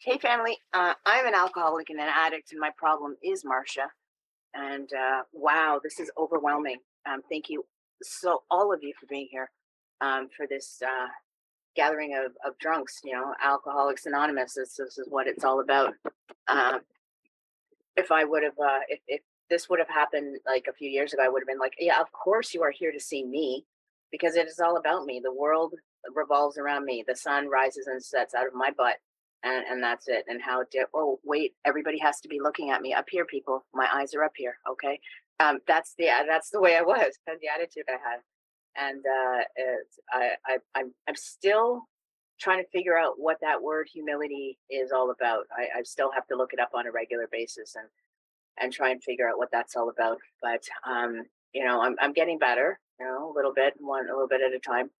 Hey, family. Uh, I'm an alcoholic and an addict, and my problem is Marsha. And uh, wow, this is overwhelming. Um, thank you, so all of you, for being here um, for this uh, gathering of, of drunks. You know, Alcoholics Anonymous. This, this is what it's all about. Um, if I would have, uh, if, if this would have happened like a few years ago, I would have been like, yeah, of course you are here to see me because it is all about me. The world revolves around me. The sun rises and sets out of my butt and and that's it and how did oh wait everybody has to be looking at me up here people. My eyes are up here okay? Um that's the that's the way i was that's the attitude i had. And uh I, I i'm i'm still trying to figure out what that word humility is all about. I i still have to look it up on a regular basis and and try and figure out what that's all about. But um you know i'm, I'm getting better you know a little bit one a little bit at a time.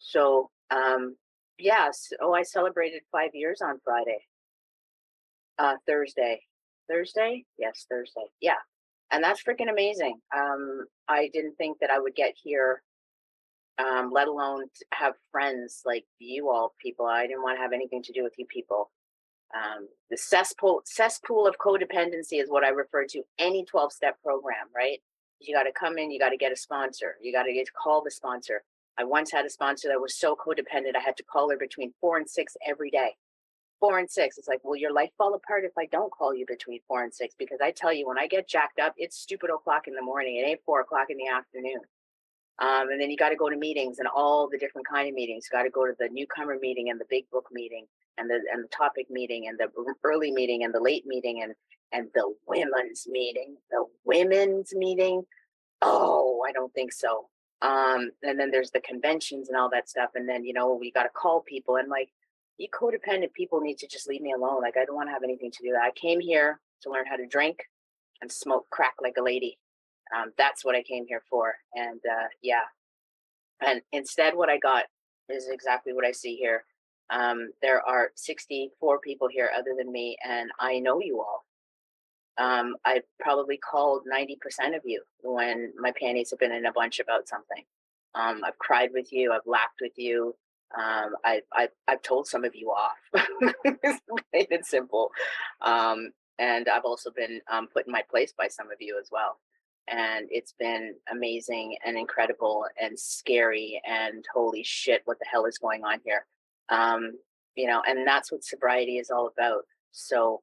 So um Yes. Oh, I celebrated five years on Friday. Uh, Thursday. Thursday? Yes, Thursday. Yeah. And that's freaking amazing. Um, I didn't think that I would get here, um, let alone have friends like you all people. I didn't want to have anything to do with you people. Um, the cesspool cesspool of codependency is what I refer to any 12 step program, right? You got to come in, you got to get a sponsor, you got to get call the sponsor, I once had a sponsor that was so codependent, I had to call her between four and six every day. Four and six. It's like, will your life fall apart if I don't call you between four and six? Because I tell you, when I get jacked up, it's stupid o'clock in the morning. It ain't four o'clock in the afternoon. Um, and then you got to go to meetings and all the different kind of meetings. You got to go to the newcomer meeting and the big book meeting and the and the topic meeting and the early meeting and the late meeting and and the women's meeting. The women's meeting. Oh, I don't think so. Um, and then there's the conventions and all that stuff. And then, you know, we got to call people and like, you codependent people need to just leave me alone. Like, I don't want to have anything to do that. I came here to learn how to drink and smoke crack like a lady. Um, that's what I came here for. And uh, yeah. And instead, what I got is exactly what I see here. Um, there are 64 people here other than me, and I know you all um, I probably called 90% of you when my panties have been in a bunch about something. Um, I've cried with you, I've laughed with you. Um, I, I, I've told some of you off. plain and simple. Um, and I've also been um, put in my place by some of you as well. And it's been amazing and incredible and scary and holy shit, what the hell is going on here? Um, you know, and that's what sobriety is all about. So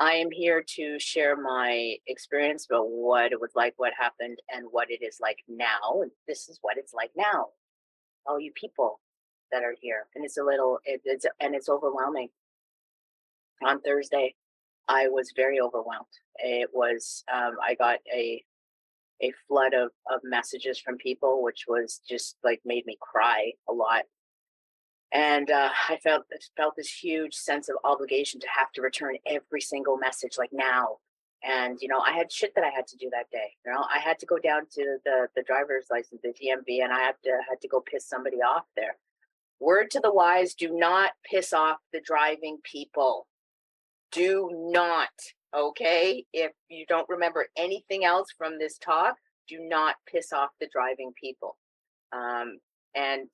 I am here to share my experience about what it was like, what happened, and what it is like now. This is what it's like now. All you people that are here, and it's a little, it, it's and it's overwhelming. On Thursday, I was very overwhelmed. It was, um, I got a a flood of of messages from people, which was just like made me cry a lot and uh, I felt felt this huge sense of obligation to have to return every single message like now. And you know, I had shit that I had to do that day. You know, I had to go down to the the driver's license, the DMV, and I had to had to go piss somebody off there. Word to the wise: Do not piss off the driving people. Do not. Okay, if you don't remember anything else from this talk, do not piss off the driving people. Um, and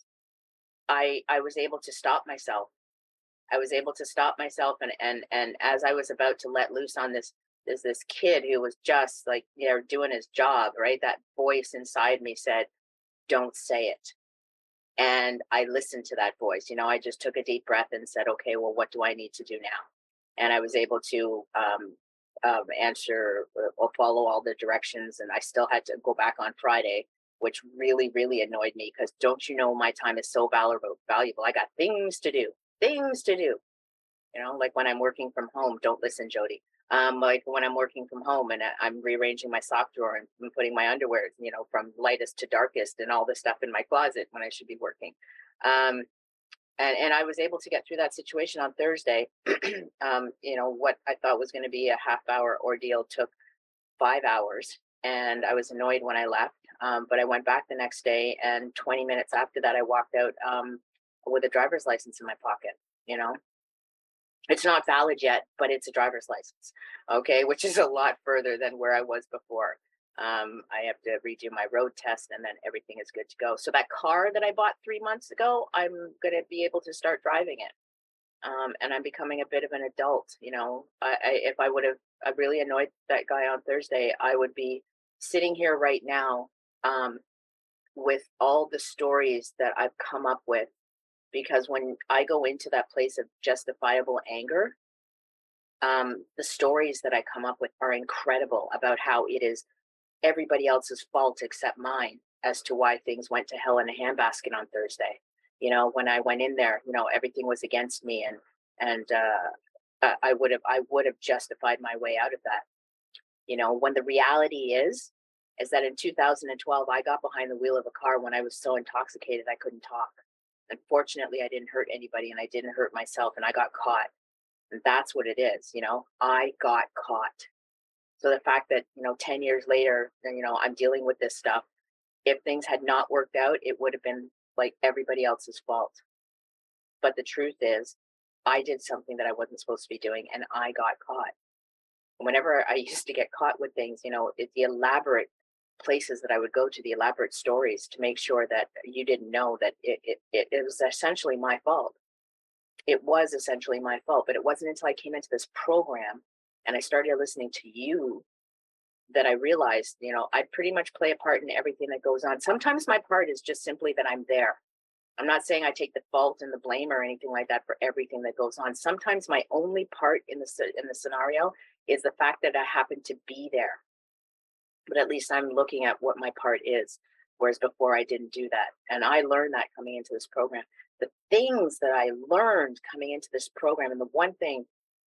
I I was able to stop myself. I was able to stop myself and and and as I was about to let loose on this there's this kid who was just like you know doing his job, right? That voice inside me said, "Don't say it." And I listened to that voice. You know, I just took a deep breath and said, "Okay, well, what do I need to do now?" And I was able to um, um, answer uh, or follow all the directions. And I still had to go back on Friday which really, really annoyed me because don't you know my time is so valuable valuable. I got things to do, things to do. You know, like when I'm working from home, don't listen, Jody. Um, like when I'm working from home and I'm rearranging my sock drawer and putting my underwear, you know, from lightest to darkest and all the stuff in my closet when I should be working. Um, and, and I was able to get through that situation on Thursday. um, you know, what I thought was going to be a half hour ordeal took five hours. And I was annoyed when I left um, but I went back the next day, and 20 minutes after that, I walked out um, with a driver's license in my pocket. You know, it's not valid yet, but it's a driver's license. Okay, which is a lot further than where I was before. Um, I have to redo my road test, and then everything is good to go. So that car that I bought three months ago, I'm going to be able to start driving it. um, and I'm becoming a bit of an adult. You know, I, I if I would have I really annoyed that guy on Thursday, I would be sitting here right now um, with all the stories that I've come up with. Because when I go into that place of justifiable anger, um, the stories that I come up with are incredible about how it is everybody else's fault except mine as to why things went to hell in a handbasket on Thursday. You know, when I went in there, you know, everything was against me, and and uh, I would have I would have justified my way out of that. You know, when the reality is is that in 2012 I got behind the wheel of a car when I was so intoxicated I couldn't talk. Unfortunately, I didn't hurt anybody, and I didn't hurt myself, and I got caught. And that's what it is, you know. I got caught. So the fact that you know, 10 years later, you know, I'm dealing with this stuff. If things had not worked out, it would have been like everybody else's fault. But the truth is, I did something that I wasn't supposed to be doing and I got caught. Whenever I used to get caught with things, you know, it's the elaborate places that I would go to, the elaborate stories to make sure that you didn't know that it, it, it, was essentially my fault. It was essentially my fault, but it wasn't until I came into this program and I started listening to you that I realized, you know, I pretty much play a part in everything that goes on. Sometimes my part is just simply that I'm there. I'm not saying I take the fault and the blame or anything like that for everything that goes on. Sometimes my only part in the in the scenario is the fact that I happen to be there. But at least I'm looking at what my part is, whereas before I didn't do that. And I learned that coming into this program. The things that I learned coming into this program, and the one thing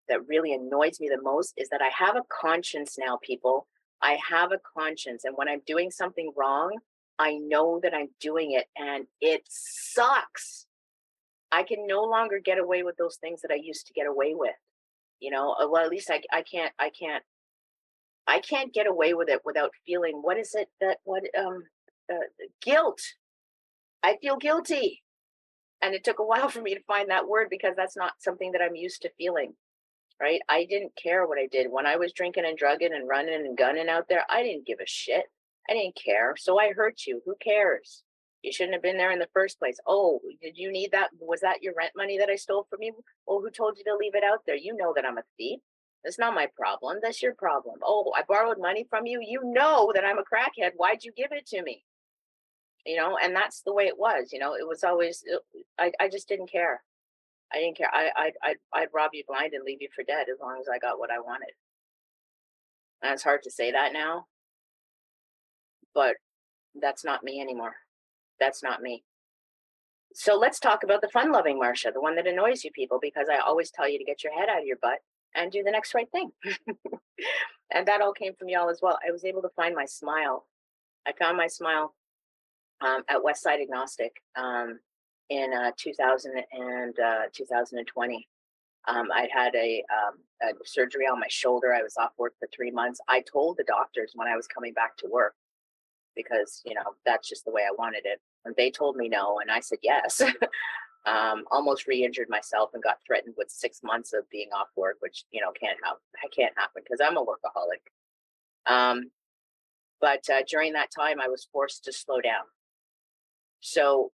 that really annoys me the most is that I have a conscience now, people, I have a conscience. And when I'm doing something wrong, I know that I'm doing it and it sucks. I can no longer get away with those things that I used to get away with. You know, uh, well, at least I, I can't, I can't, I can't get away with it without feeling what is it that, what, um, uh, guilt. I feel guilty. And it took a while for me to find that word because that's not something that I'm used to feeling right? I didn't care what I did. When I was drinking and drugging and running and gunning out there, I didn't give a shit. I didn't care. So I hurt you. Who cares? You shouldn't have been there in the first place. Oh, did you need that? Was that your rent money that I stole from you? Well, who told you to leave it out there? You know that I'm a thief. That's not my problem. That's your problem. Oh, I borrowed money from you. You know that I'm a crackhead. Why'd you give it to me? You know, and that's the way it was. You know, it was always, uh, I, I just didn't care. I didn't care. I, I'd, I'd, I'd rob you blind and leave you for dead as long as I got what I wanted. And it's hard to say that now, but that's not me anymore. That's not me. So let's talk about the fun loving Marsha, the one that annoys you people, because I always tell you to get your head out of your butt and do the next right thing. and that all came from y'all as well. I was able to find my smile. I found my smile um, at Westside Agnostic. Um, in uh, 2000 and uh, 2020. Um, I had a, um, a, surgery on my shoulder. I was off work for three months. I told the doctors when I was coming back to work because you know that's just the way I wanted it, and they told me no, and I said yes. um, almost re-injured myself and got threatened with six months of being off work, which you know can't happen. Can't happen because I'm a workaholic. Um, but uh, during that time, I was forced to slow down. So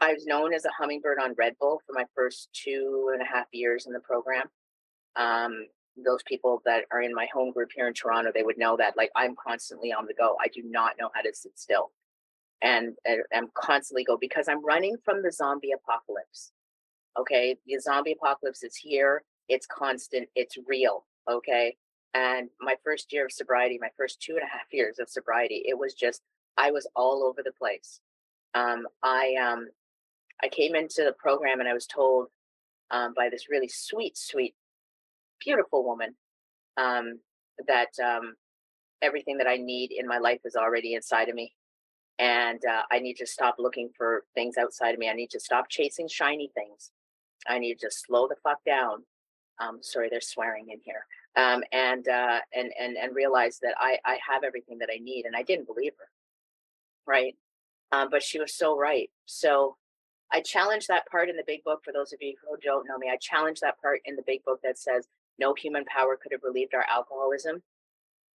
I was known as a hummingbird on Red Bull for my first two and a half years in the program. Um, those people that are in my home group here in Toronto, they would know that like I'm constantly on the go. I do not know how to sit still. And, and I'm constantly go because I'm running from the zombie apocalypse. Okay. The zombie apocalypse is here. It's constant. It's real. Okay. And my first year of sobriety, my first two and a half years of sobriety, it was just, I was all over the place. Um, I um, I came into the program and I was told um, by this really sweet, sweet, beautiful woman um, that um, everything that I need in my life is already inside of me. And uh, I need to stop looking for things outside of me. I need to stop chasing shiny things. I need to slow the fuck down. Um, sorry, they're swearing in here. Um, and uh, and and and realize that I I have everything that I need. And I didn't believe her, right? Um, but she was so right. So I challenge that part in the big book for those of you who don't know me. I challenge that part in the big book that says no human power could have relieved our alcoholism,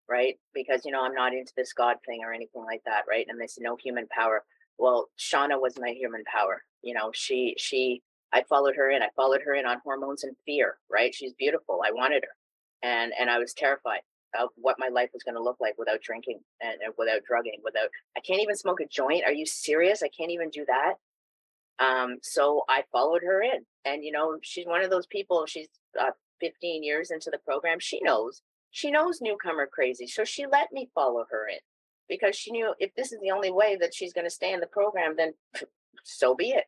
right? Because, you know, I'm not into this God thing or anything like that, right? And they say no human power. Well, Shauna was my human power. You know, she, she, I followed her in. I followed her in on hormones and fear, right? She's beautiful. I wanted her. And and I was terrified of what my life was going to look like without drinking and, and, without drugging, without I can't even smoke a joint. Are you serious? I can't even do that. Um, so I followed her in. And you know, she's one of those people, she's uh, 15 years into the program. She knows. She knows newcomer crazy. So she let me follow her in because she knew if this is the only way that she's going to stay in the program, then so be it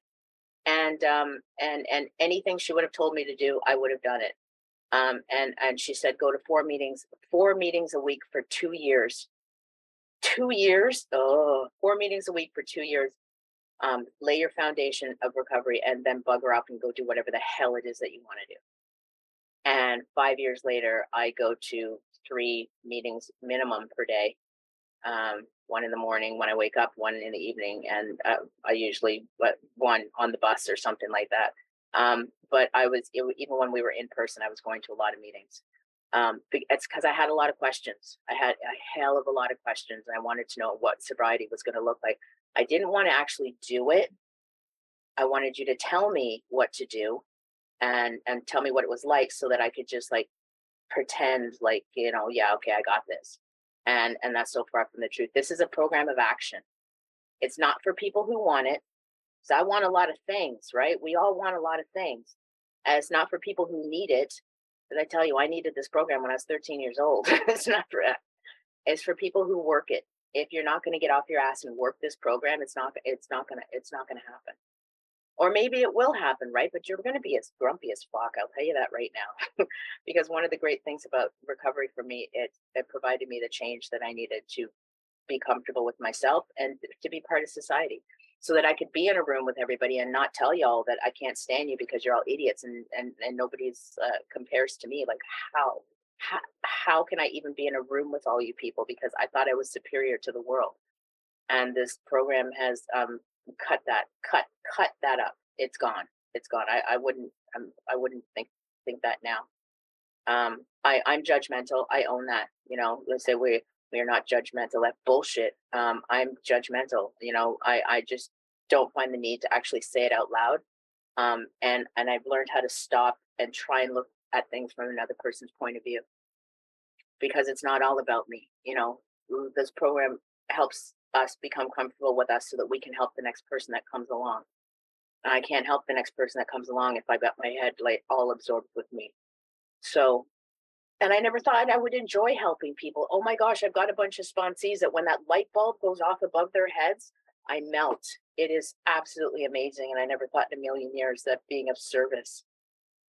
and um, and and anything she would have told me to do, I would have done it. Um, and and she said, go to four meetings, four meetings a week for two years. Two years, oh, four meetings a week for two years. Um, lay your foundation of recovery, and then bugger up and go do whatever the hell it is that you want to do. And five years later, I go to three meetings minimum per day um, one in the morning when I wake up, one in the evening, and uh, I usually but one on the bus or something like that. Um, but I was it, even when we were in person, I was going to a lot of meetings. Um, it's because I had a lot of questions. I had a hell of a lot of questions, and I wanted to know what sobriety was going to look like. I didn't want to actually do it. I wanted you to tell me what to do, and and tell me what it was like, so that I could just like pretend like you know, yeah, okay, I got this. And and that's so far from the truth. This is a program of action. It's not for people who want it so i want a lot of things right? We all want a lot of things. And it's not for people who need it. As i tell you i needed this program when i was 13 years old. It's not for uh, it's for people who work it. If you're not going to get off your ass and work this program it's not it's not going to it's not going to happen or maybe it will happen, right? But you're going to be as grumpy as fuck. I'll tell you that right now. because one of the great things about recovery for me, it, it provided me the change that I needed to be comfortable with myself and to be part of society so that I could be in a room with everybody and not tell y'all that I can't stand you because you're all idiots and, and, and nobody's uh, compares to me. Like how, how, how can I even be in a room with all you people? Because I thought I was superior to the world. And this program has um, cut that cut cut that up it's gone it's gone i, I wouldn't um, i wouldn't think think that now. Um i i'm judgmental i own that you know let's say we we're not judgmental that bullshit um i'm judgmental you know i i just don't find the need to actually say it out loud um and and i've learned how to stop and try and look at things from another person's point of view. Because it's not all about me you know this program helps us become comfortable with us so that we can help the next person that comes along. I can't help the next person that comes along if I got my head like all absorbed with me. So, and I never thought I would enjoy helping people. Oh my gosh, I've got a bunch of sponsees that when that light bulb goes off above their heads, I melt. It is absolutely amazing. And I never thought in a million years that being of service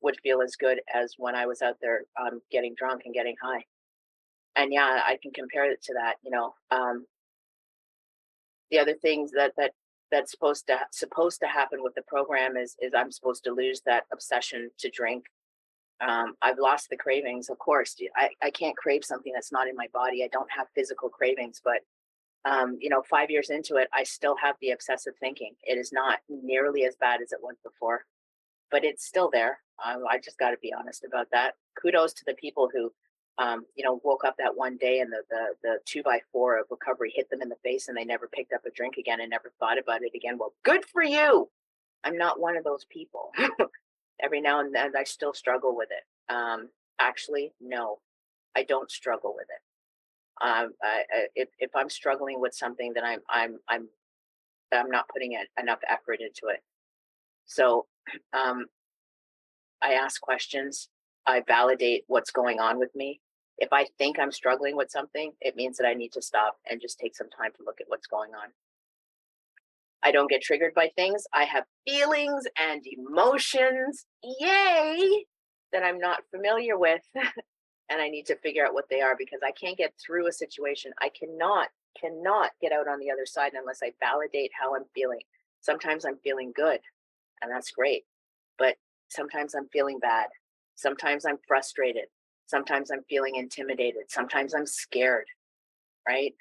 would feel as good as when I was out there um, getting drunk and getting high. And yeah, I can compare it to that. You know, um, the other things that that that's supposed to supposed to happen with the program is is I'm supposed to lose that obsession to drink. Um, I've lost the cravings, of course. I, I can't crave something that's not in my body. I don't have physical cravings, but um, you know, five years into it, I still have the obsessive thinking. It is not nearly as bad as it was before, but it's still there. Um, I just got to be honest about that. Kudos to the people who um, you know, woke up that one day and the, the the two by four of recovery hit them in the face and they never picked up a drink again and never thought about it again. Well, good for you. I'm not one of those people. Every now and then I still struggle with it. Um, actually, no, I don't struggle with it. Um, I, I, if if I'm struggling with something, then I'm I'm I'm I'm not putting it, enough effort into it. So, um, I ask questions. I validate what's going on with me if I think I'm struggling with something, it means that I need to stop and just take some time to look at what's going on. I don't get triggered by things. I have feelings and emotions, yay, that I'm not familiar with. and I need to figure out what they are because I can't get through a situation. I cannot, cannot get out on the other side unless I validate how I'm feeling. Sometimes I'm feeling good, and that's great. But sometimes I'm feeling bad. Sometimes I'm frustrated. Sometimes I'm feeling intimidated. Sometimes I'm scared, right?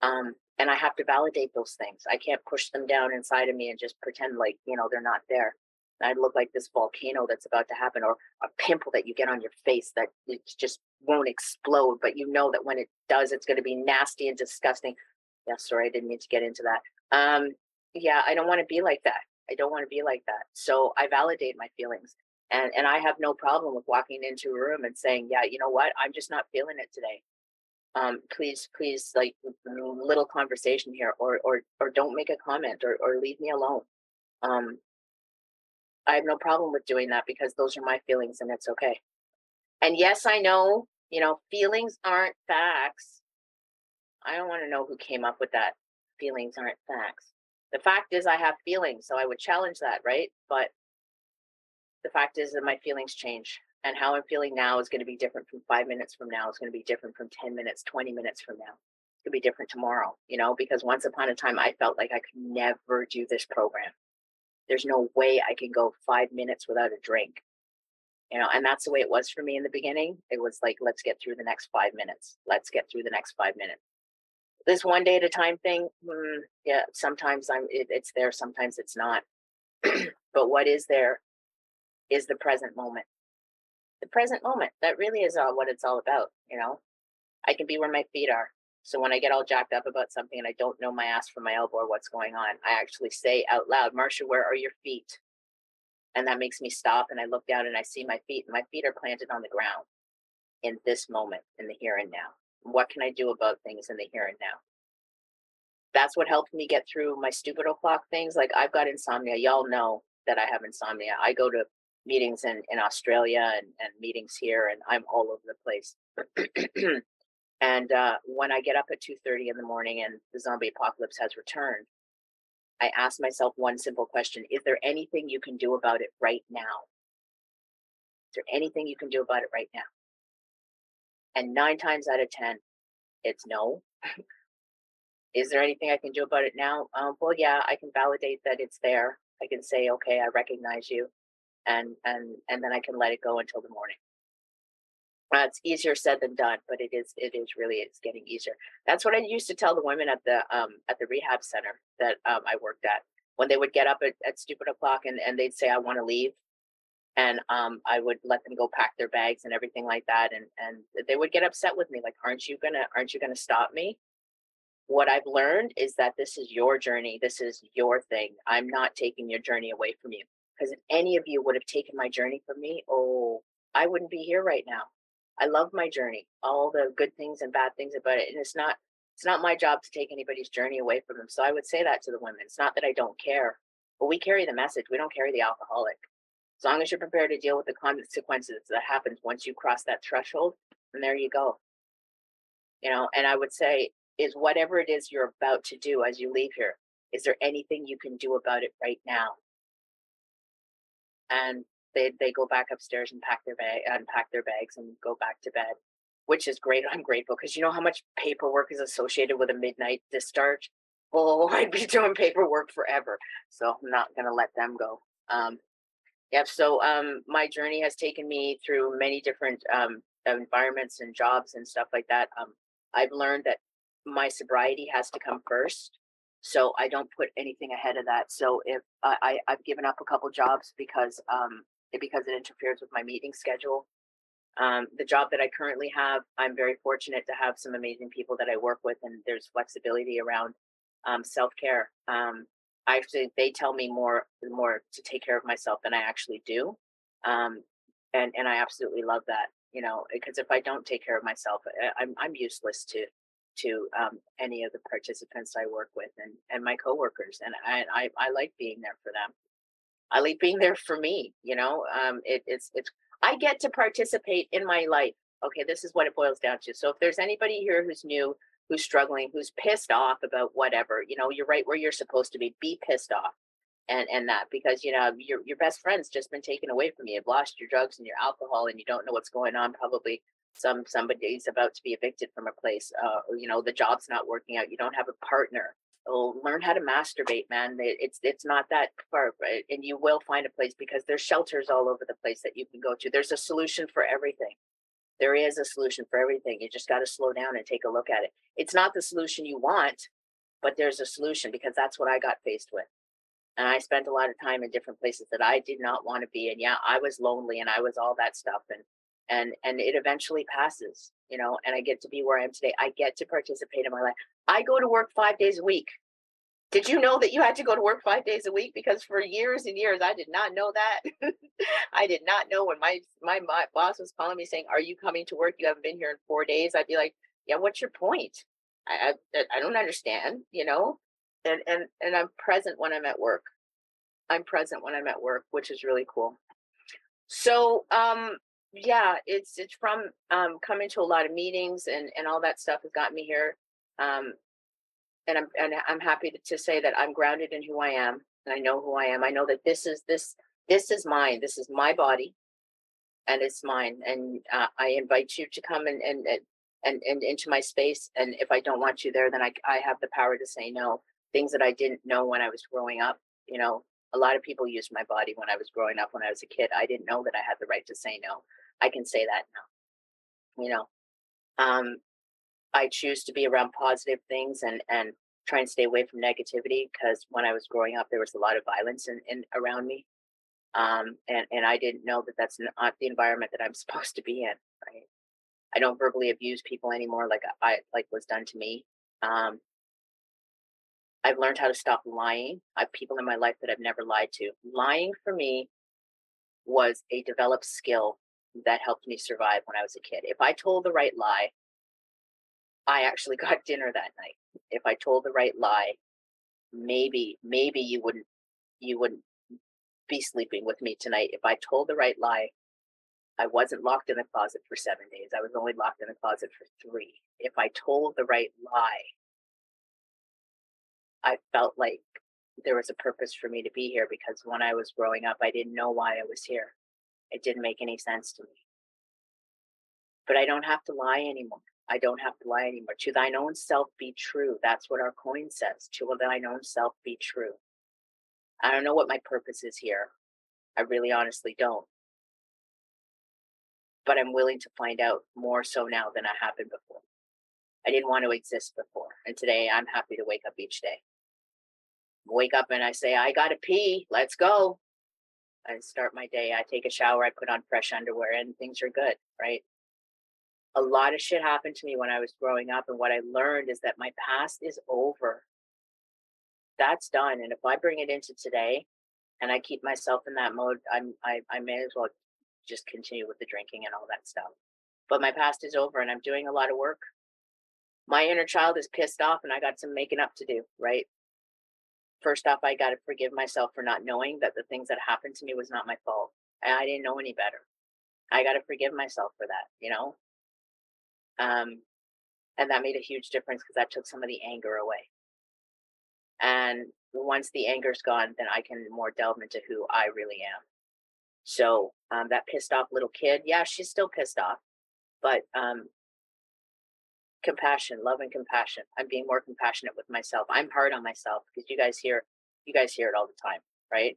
Um, and I have to validate those things. I can't push them down inside of me and just pretend like, you know, they're not there. I look like this volcano that's about to happen or a pimple that you get on your face that it just won't explode, but you know that when it does, it's going to be nasty and disgusting. Yeah, sorry, I didn't mean to get into that. Um, yeah, I don't want to be like that. I don't want to be like that. So I validate my feelings. And and I have no problem with walking into a room and saying, yeah, you know what? I'm just not feeling it today. Um, please, please, like a little conversation here, or or or don't make a comment, or or leave me alone. Um, I have no problem with doing that because those are my feelings and it's okay. And yes, I know, you know, feelings aren't facts. I don't want to know who came up with that. Feelings aren't facts. The fact is, I have feelings, so I would challenge that, right? But the fact is that my feelings change, and how I'm feeling now is going to be different from five minutes from now. It's going to be different from 10 minutes, 20 minutes from now. Going to be different tomorrow, you know, because once upon a time I felt like I could never do this program. There's no way I can go five minutes without a drink you know and that's the way it was for me in the beginning it was like let's get through the next five minutes let's get through the next five minutes this one day at a time thing mm, yeah sometimes i'm it, it's there sometimes it's not but what is there is the present moment the present moment that really is all what it's all about you know i can be where my feet are so when i get all jacked up about something and i don't know my ass from my elbow or what's going on i actually say out loud marsha where are your feet and that makes me stop and I look down and I see my feet. My feet are planted on the ground in this moment, in the here and now. What can I do about things in the here and now? That's what helped me get through my stupid o'clock things. Like I've got insomnia. Y'all know that I have insomnia. I go to meetings in, in Australia and, and meetings here and I'm all over the place. and uh, when I get up at 2.30 in the morning and the zombie apocalypse has returned, I ask myself one simple question Is there anything you can do about it right now? Is there anything you can do about it right now? And nine times out of 10, it's no. Is there anything I can do about it now? Um, well, yeah, I can validate that it's there. I can say, okay, I recognize you, and and and then I can let it go until the morning. Uh, it's easier said than done, but it is it is really it's getting easier. That's what I used to tell the women at the um at the rehab center that um, I worked at when they would get up at, at stupid o'clock and, and they'd say I want to leave, and um I would let them go pack their bags and everything like that, and and they would get upset with me like, aren't you gonna aren't you gonna stop me? What I've learned is that this is your journey, this is your thing. I'm not taking your journey away from you because if any of you would have taken my journey from me, oh, I wouldn't be here right now I love my journey, all the good things and bad things about it. And it's not it's not my job to take anybody's journey away from them. So I would say that to the women. It's not that I don't care, but we carry the message. We don't carry the alcoholic. As long as you're prepared to deal with the consequences that happens once you cross that threshold, and there you go. You know, and I would say is whatever it is you're about to do as you leave here, is there anything you can do about it right now? And they they go back upstairs and pack their bag unpack their bags and go back to bed which is great. I'm grateful because you know how much paperwork is associated with a midnight discharge? Oh i'd be doing paperwork forever so i'm not going to let them go. Um yep so um my journey has taken me through many different um environments and jobs and stuff like that. Um i've learned that my sobriety has to come first so i don't put anything ahead of that so if I, I i've given up a couple jobs because um because it interferes with my meeting schedule. Um, the job that I currently have, I'm very fortunate to have some amazing people that I work with, and there's flexibility around um, self care. Um, I actually they tell me more more to take care of myself than I actually do, um, and and I absolutely love that. You know, because if I don't take care of myself, eh, I'm I'm useless to to um, any of the participants I work with and and my coworkers, and I I, I like being there for them. I like being there for me. You know, um, it, it's it's I get to participate in my life. Okay, this is what it boils down to. So if there's anybody here who's new, who's struggling, who's pissed off about whatever, you know, you're right where you're supposed to be. Be pissed off, and and that because you know your your best friend's just been taken away from you. You've lost your drugs and your alcohol, and you don't know what's going on. Probably some somebody's about to be evicted from a place. Uh, or, you know, the job's not working out. You don't have a partner oh, learn how to masturbate, man. It's it's not that far, right? and you will find a place because there's shelters all over the place that you can go to. There's a solution for everything. There is a solution for everything. You just got to slow down and take a look at it. It's not the solution you want, but there's a solution because that's what I got faced with. And I spent a lot of time in different places that I did not want to be. And yeah, I was lonely and I was all that stuff. And and and it eventually passes, you know, and I get to be where I am today. I get to participate in my life. I go to work five days a week. Did you know that you had to go to work five days a week? Because for years and years, I did not know that. I did not know when my, my my boss was calling me saying, "Are you coming to work? You haven't been here in four days." I'd be like, "Yeah, what's your point? I I, I don't understand." You know, and and and I'm present when I'm at work. I'm present when I'm at work, which is really cool. So um yeah, it's it's from um coming to a lot of meetings and and all that stuff has got me here. Um and I'm and I'm happy to, to say that I'm grounded in who I am and I know who I am. I know that this is this this is mine. This is my body and it's mine. And uh, I invite you to come and and and and into my space. And if I don't want you there, then I I have the power to say no. Things that I didn't know when I was growing up, you know, a lot of people used my body when I was growing up. When I was a kid, I didn't know that I had the right to say no. I can say that now. You know, um, I choose to be around positive things and and try and stay away from negativity because when I was growing up, there was a lot of violence in, in around me, um, and and I didn't know that that's not the environment that I'm supposed to be in. Right. I don't verbally abuse people anymore like I like was done to me. Um, I've learned how to stop lying. I have people in my life that I've never lied to. Lying for me was a developed skill that helped me survive when I was a kid. If I told the right lie, I actually got dinner that night. If I told the right lie, maybe maybe you wouldn't you wouldn't be sleeping with me tonight. If I told the right lie, I wasn't locked in the closet for 7 days. I was only locked in the closet for 3. If I told the right lie, I felt like there was a purpose for me to be here because when I was growing up, I didn't know why I was here. It didn't make any sense to me. But I don't have to lie anymore. I don't have to lie anymore. To thine own self be true. That's what our coin says. To thine own self be true. I don't know what my purpose is here. I really honestly don't. But I'm willing to find out more so now than I have been before. I didn't want to exist before. And today I'm happy to wake up each day wake up and I say, I gotta pee, let's go. I start my day. I take a shower, I put on fresh underwear, and things are good, right? A lot of shit happened to me when I was growing up, and what I learned is that my past is over. That's done. And if I bring it into today and I keep myself in that mode, I'm I, I may as well just continue with the drinking and all that stuff. But my past is over and I'm doing a lot of work. My inner child is pissed off and I got some making up to do, right? First off, I got to forgive myself for not knowing that the things that happened to me was not my fault. I didn't know any better. I got to forgive myself for that, you know? Um, and that made a huge difference because that took some of the anger away. And once the anger's gone, then I can more delve into who I really am. So um, that pissed off little kid, yeah, she's still pissed off, but um, compassion, love and compassion. I'm being more compassionate with myself. I'm hard on myself because you guys hear you guys hear it all the time, right?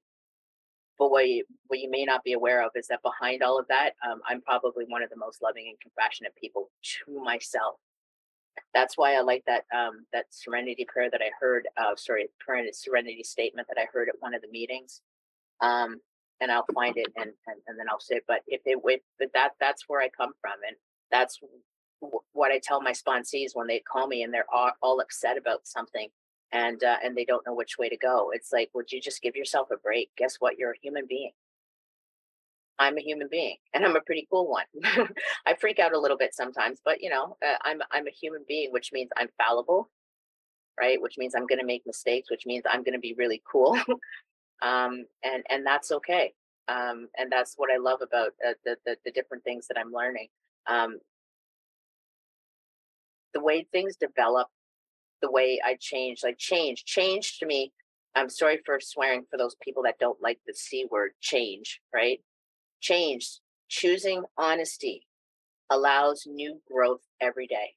But what you what you may not be aware of is that behind all of that, um, I'm probably one of the most loving and compassionate people to myself. That's why I like that um, that serenity prayer that I heard. Uh, sorry, serenity statement that I heard at one of the meetings. Um, and I'll find it and, and and then I'll say. But if it if, but that that's where I come from, and that's what I tell my sponsees when they call me and they're all, all upset about something and uh, and they don't know which way to go. It's like, would you just give yourself a break? Guess what? You're a human being. I'm a human being, and I'm a pretty cool one. I freak out a little bit sometimes, but you know, uh, I'm I'm a human being, which means I'm fallible, right? Which means I'm going to make mistakes, which means I'm going to be really cool, um, and and that's okay. Um, and that's what I love about uh, the, the the different things that I'm learning. Um, the way things develop, the way I change, like change, change to me. I'm sorry for swearing for those people that don't like the C word, change, right? Change, choosing honesty allows new growth every day.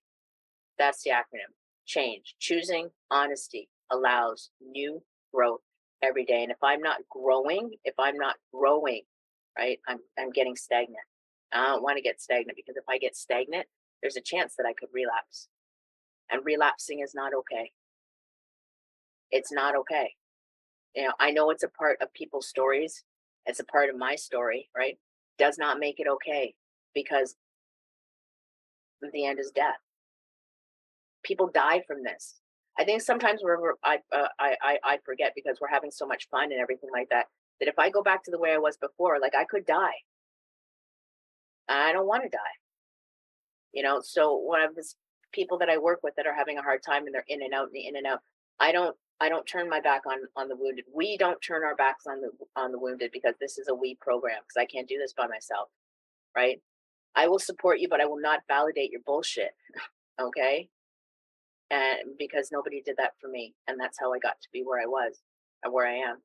That's the acronym. Change, choosing honesty allows new growth every day. And if I'm not growing, if I'm not growing, right, I'm I'm getting stagnant. I don't want to get stagnant because if I get stagnant, there's a chance that I could relapse. And relapsing is not okay. It's not okay. You know, I know it's a part of people's stories. It's a part of my story, right? Does not make it okay because the end is death. People die from this. I think sometimes we're, we're I, uh, I I I forget because we're having so much fun and everything like that. That if I go back to the way I was before, like I could die. I don't want to die. You know, so one of the people that I work with that are having a hard time and they're in and out and in and out, I don't I don't turn my back on on the wounded. We don't turn our backs on the on the wounded because this is a we program because I can't do this by myself, right? I will support you, but I will not validate your bullshit. okay? And because nobody did that for me. And that's how I got to be where I was and where I am.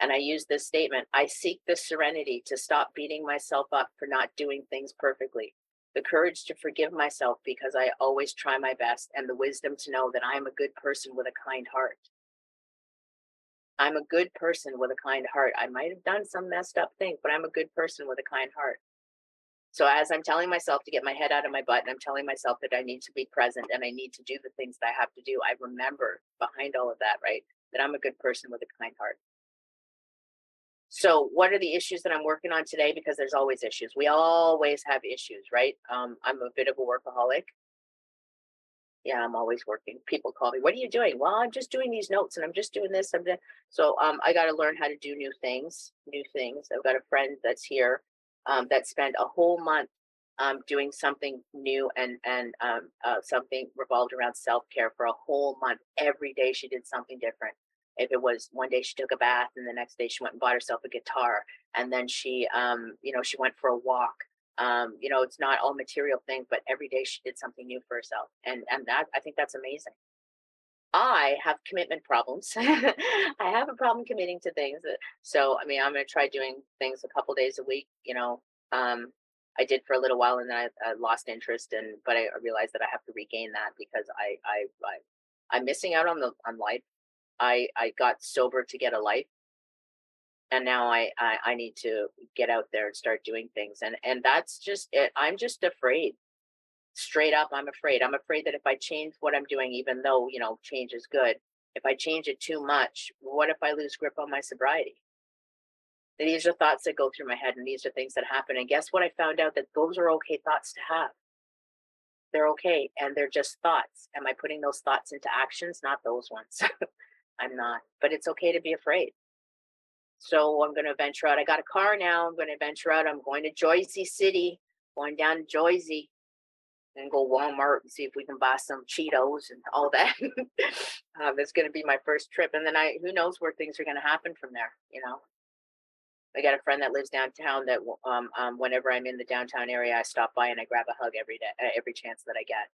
And I use this statement I seek the serenity to stop beating myself up for not doing things perfectly, the courage to forgive myself because I always try my best, and the wisdom to know that I am a good person with a kind heart. I'm a good person with a kind heart. I might have done some messed up thing, but I'm a good person with a kind heart. So as I'm telling myself to get my head out of my butt and I'm telling myself that I need to be present and I need to do the things that I have to do, I remember behind all of that, right? That I'm a good person with a kind heart. So what are the issues that I'm working on today? Because there's always issues. We always have issues, right? Um, I'm a bit of a workaholic. Yeah, I'm always working. People call me, what are you doing? Well, I'm just doing these notes and I'm just doing this. I'm. So um, I got to learn how to do new things, new things. I've got a friend that's here um, that spent a whole month um, doing something new and and um, uh, something revolved around self care for a whole month. Every day she did something different. If it was one day she took a bath, and the next day she went and bought herself a guitar, and then she, um, you know, she went for a walk. Um, you know, it's not all material things, but every day she did something new for herself, and and that I think that's amazing. I have commitment problems. I have a problem committing to things. So, I mean, I'm going to try doing things a couple days a week. You know, um, I did for a little while, and then I, I lost interest, and but I I realized that I have to regain that because I I, I I'm missing out on the on life. I I got sober to get a life, and now I I, I need to get out there and start doing things, and and that's just it. I'm just afraid. Straight up i'm afraid. I'm afraid that if i change what i'm doing even though you know change is good if i change it too much what if i lose grip on my sobriety? These are thoughts that go through my head and these are things that happen and guess what i found out? That those are okay thoughts to have. They're okay and they're just thoughts. Am i putting those thoughts into actions? Not those ones i'm not but it's okay to be afraid so i'm going to venture out i got a car now i'm going to venture out i'm going to Jersey city going down to Jersey and go Walmart and see if we can buy some Cheetos and all that. um, it's going to be my first trip, and then I who knows where things are going to happen from there. You know, I got a friend that lives downtown that um, um whenever I'm in the downtown area, I stop by and I grab a hug every day, uh, every chance that I get.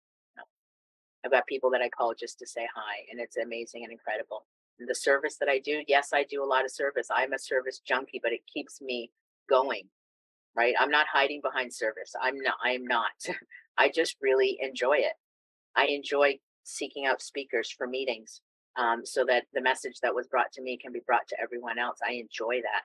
I've got people that I call just to say hi, and it's amazing and incredible. And the service that I do, yes, I do a lot of service. I'm a service junkie, but it keeps me going right i'm not hiding behind service i'm not i'm not I just really enjoy it. I enjoy seeking out speakers for meetings um, so that the message that was brought to me can be brought to everyone else. I enjoy that.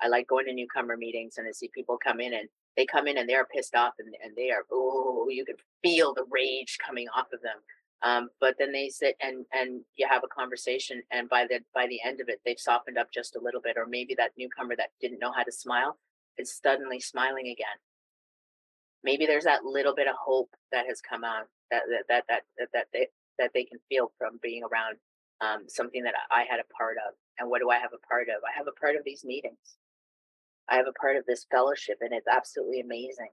I like going to newcomer meetings and I see people come in and they come in and they're pissed off and, and they are, oh, you can feel the rage coming off of them. Um, but then they sit and and you have a conversation and by the by the end of it they've softened up just a little bit or maybe that newcomer that didn't know how to smile is suddenly smiling again maybe there's that little bit of hope that has come out that that that that that, that they that they can feel from being around um, something that I had a part of. And what do I have a part of? I have a part of these meetings. I have a part of this fellowship, and it's absolutely amazing.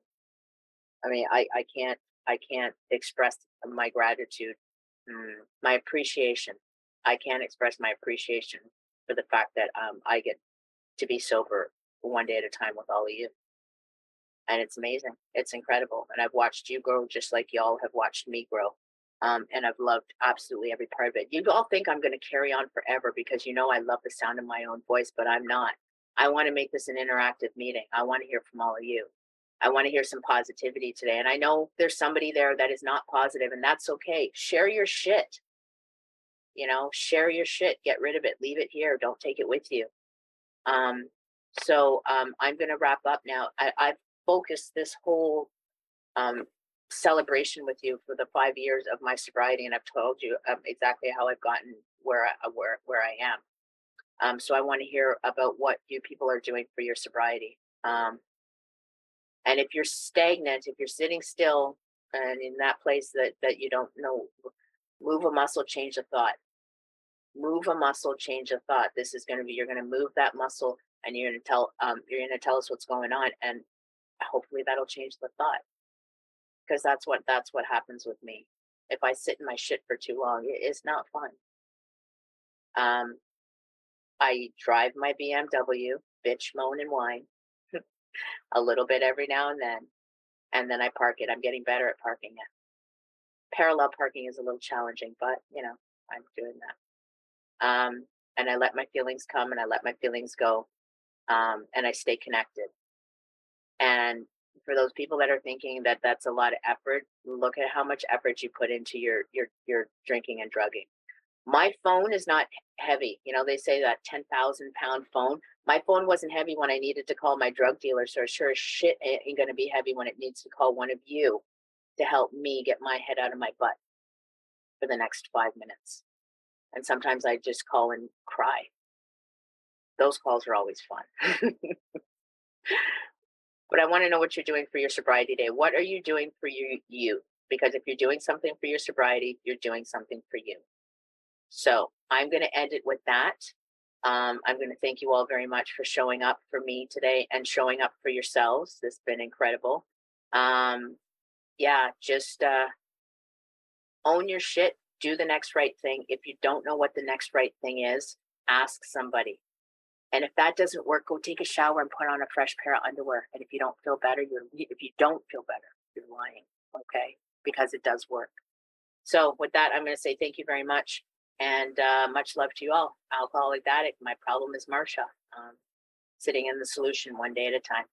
I mean, I I can't I can't express my gratitude, mm, my appreciation. I can't express my appreciation for the fact that um, I get to be sober one day at a time with all of you and it's amazing. It's incredible. And I've watched you grow just like y'all have watched me grow. Um, and I've loved absolutely every part of it. You all think I'm going to carry on forever because you know I love the sound of my own voice, but I'm not. I want to make this an interactive meeting. I want to hear from all of you. I want to hear some positivity today. And I know there's somebody there that is not positive, and that's okay. Share your shit. You know, share your shit. Get rid of it. Leave it here. Don't take it with you. Um, so um, I'm going to wrap up now. I, I've focused this whole um, celebration with you for the five years of my sobriety, and I've told you um, exactly how I've gotten where I, where where I am. Um, so I want to hear about what you people are doing for your sobriety. Um, and if you're stagnant, if you're sitting still and in that place that that you don't know Move a muscle, change a thought. Move a muscle, change a thought. This is going to be, you're going to move that muscle and you're going to tell, um, you're going to tell us what's going on. And hopefully that'll change the thought. Because that's what, that's what happens with me. If I sit in my shit for too long, it is not fun. Um, I drive my BMW, bitch, moan, and whine a little bit every now and then, and then I park it. I'm getting better at parking it. Parallel parking is a little challenging, but you know, I'm doing that. Um, and I let my feelings come and I let my feelings go, um, and I stay connected. And for those people that are thinking that that's a lot of effort, look at how much effort you put into your your your drinking and drugging my phone is not heavy. You know, they say that 10,000 pound phone. My phone wasn't heavy when I needed to call my drug dealer. So sure as shit ain't going to be heavy when it needs to call one of you to help me get my head out of my butt for the next five minutes. And sometimes I just call and cry. Those calls are always fun. but I want to know what you're doing for your sobriety day. What are you doing for you? You because if you're doing something for your sobriety, you're doing something for you. So I'm going to end it with that. Um, I'm going to thank you all very much for showing up for me today and showing up for yourselves. This has been incredible. Um, yeah, just uh, own your shit. Do the next right thing. If you don't know what the next right thing is, ask somebody. And if that doesn't work, go take a shower and put on a fresh pair of underwear. And if you don't feel better, you're if you don't feel better, you're lying. Okay, because it does work. So with that, I'm going to say thank you very much. And uh, much love to you all. Alcoholic addict. My problem is Marsha. Um, sitting in the solution one day at a time.